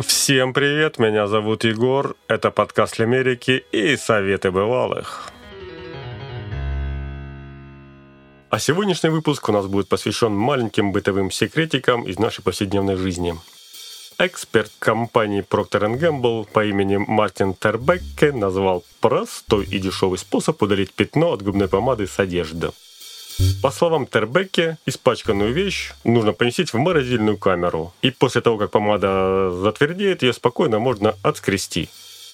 Всем привет, меня зовут Егор, это подкаст Америки и советы бывалых. А сегодняшний выпуск у нас будет посвящен маленьким бытовым секретикам из нашей повседневной жизни. Эксперт компании Procter Gamble по имени Мартин Тербекке назвал простой и дешевый способ удалить пятно от губной помады с одежды – по словам Тербекки, испачканную вещь нужно поместить в морозильную камеру. И после того, как помада затвердеет, ее спокойно можно отскрести.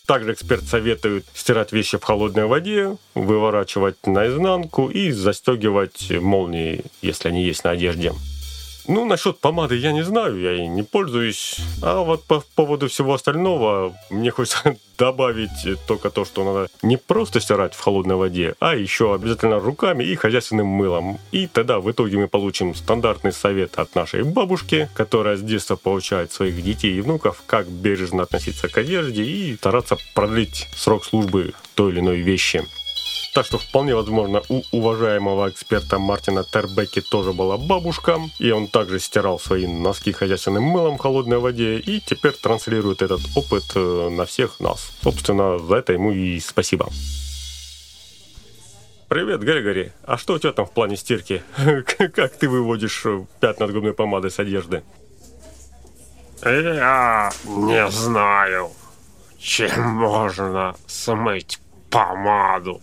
Также эксперт советует стирать вещи в холодной воде, выворачивать наизнанку и застегивать молнии, если они есть на одежде. Ну, насчет помады я не знаю, я ей не пользуюсь. А вот по поводу всего остального, мне хочется добавить только то, что надо не просто стирать в холодной воде, а еще обязательно руками и хозяйственным мылом. И тогда в итоге мы получим стандартный совет от нашей бабушки, которая с детства получает своих детей и внуков, как бережно относиться к одежде и стараться продлить срок службы той или иной вещи. Так что вполне возможно у уважаемого эксперта Мартина Тербеки тоже была бабушка, и он также стирал свои носки хозяйственным мылом в холодной воде, и теперь транслирует этот опыт э, на всех нас. Собственно, за это ему и спасибо. Привет, Грегори. А что у тебя там в плане стирки? Как ты выводишь э, пятна от губной помады с одежды? Я не знаю, чем можно смыть помаду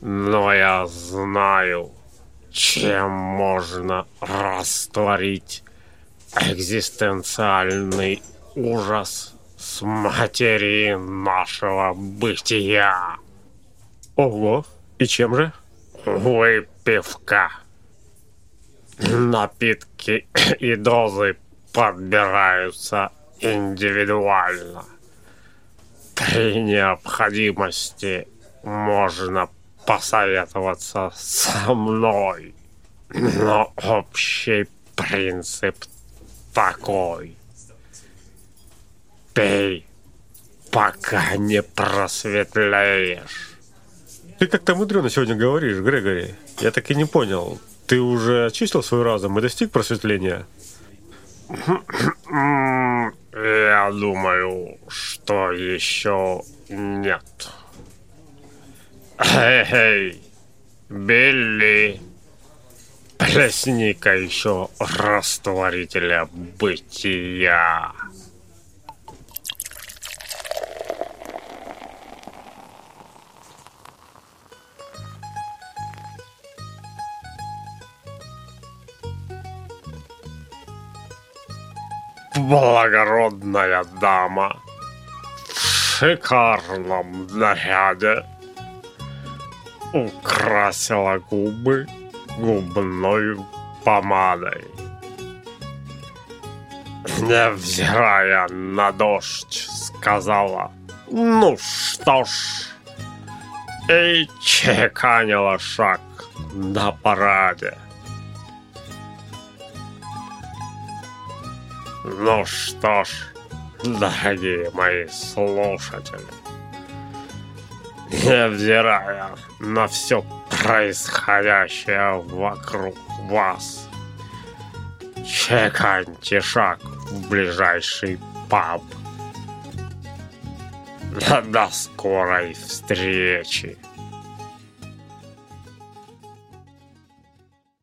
но я знаю, чем можно растворить экзистенциальный ужас с материи нашего бытия. Ого, и чем же? Выпивка. Напитки и дозы подбираются индивидуально. При необходимости можно посоветоваться со мной. Но общий принцип такой. Пей, пока не просветлеешь. Ты как-то мудрено сегодня говоришь, Грегори. Я так и не понял. Ты уже очистил свой разум и достиг просветления? Я думаю, что еще нет. Эй, Билли, плесни-ка еще растворителя бытия. Благородная дама. В шикарном наряде украсила губы губной помадой. Невзирая на дождь, сказала «Ну что ж» и чеканила шаг на параде. Ну что ж, дорогие мои слушатели, невзирая на все происходящее вокруг вас. Чеканьте шаг в ближайший паб. До скорой встречи!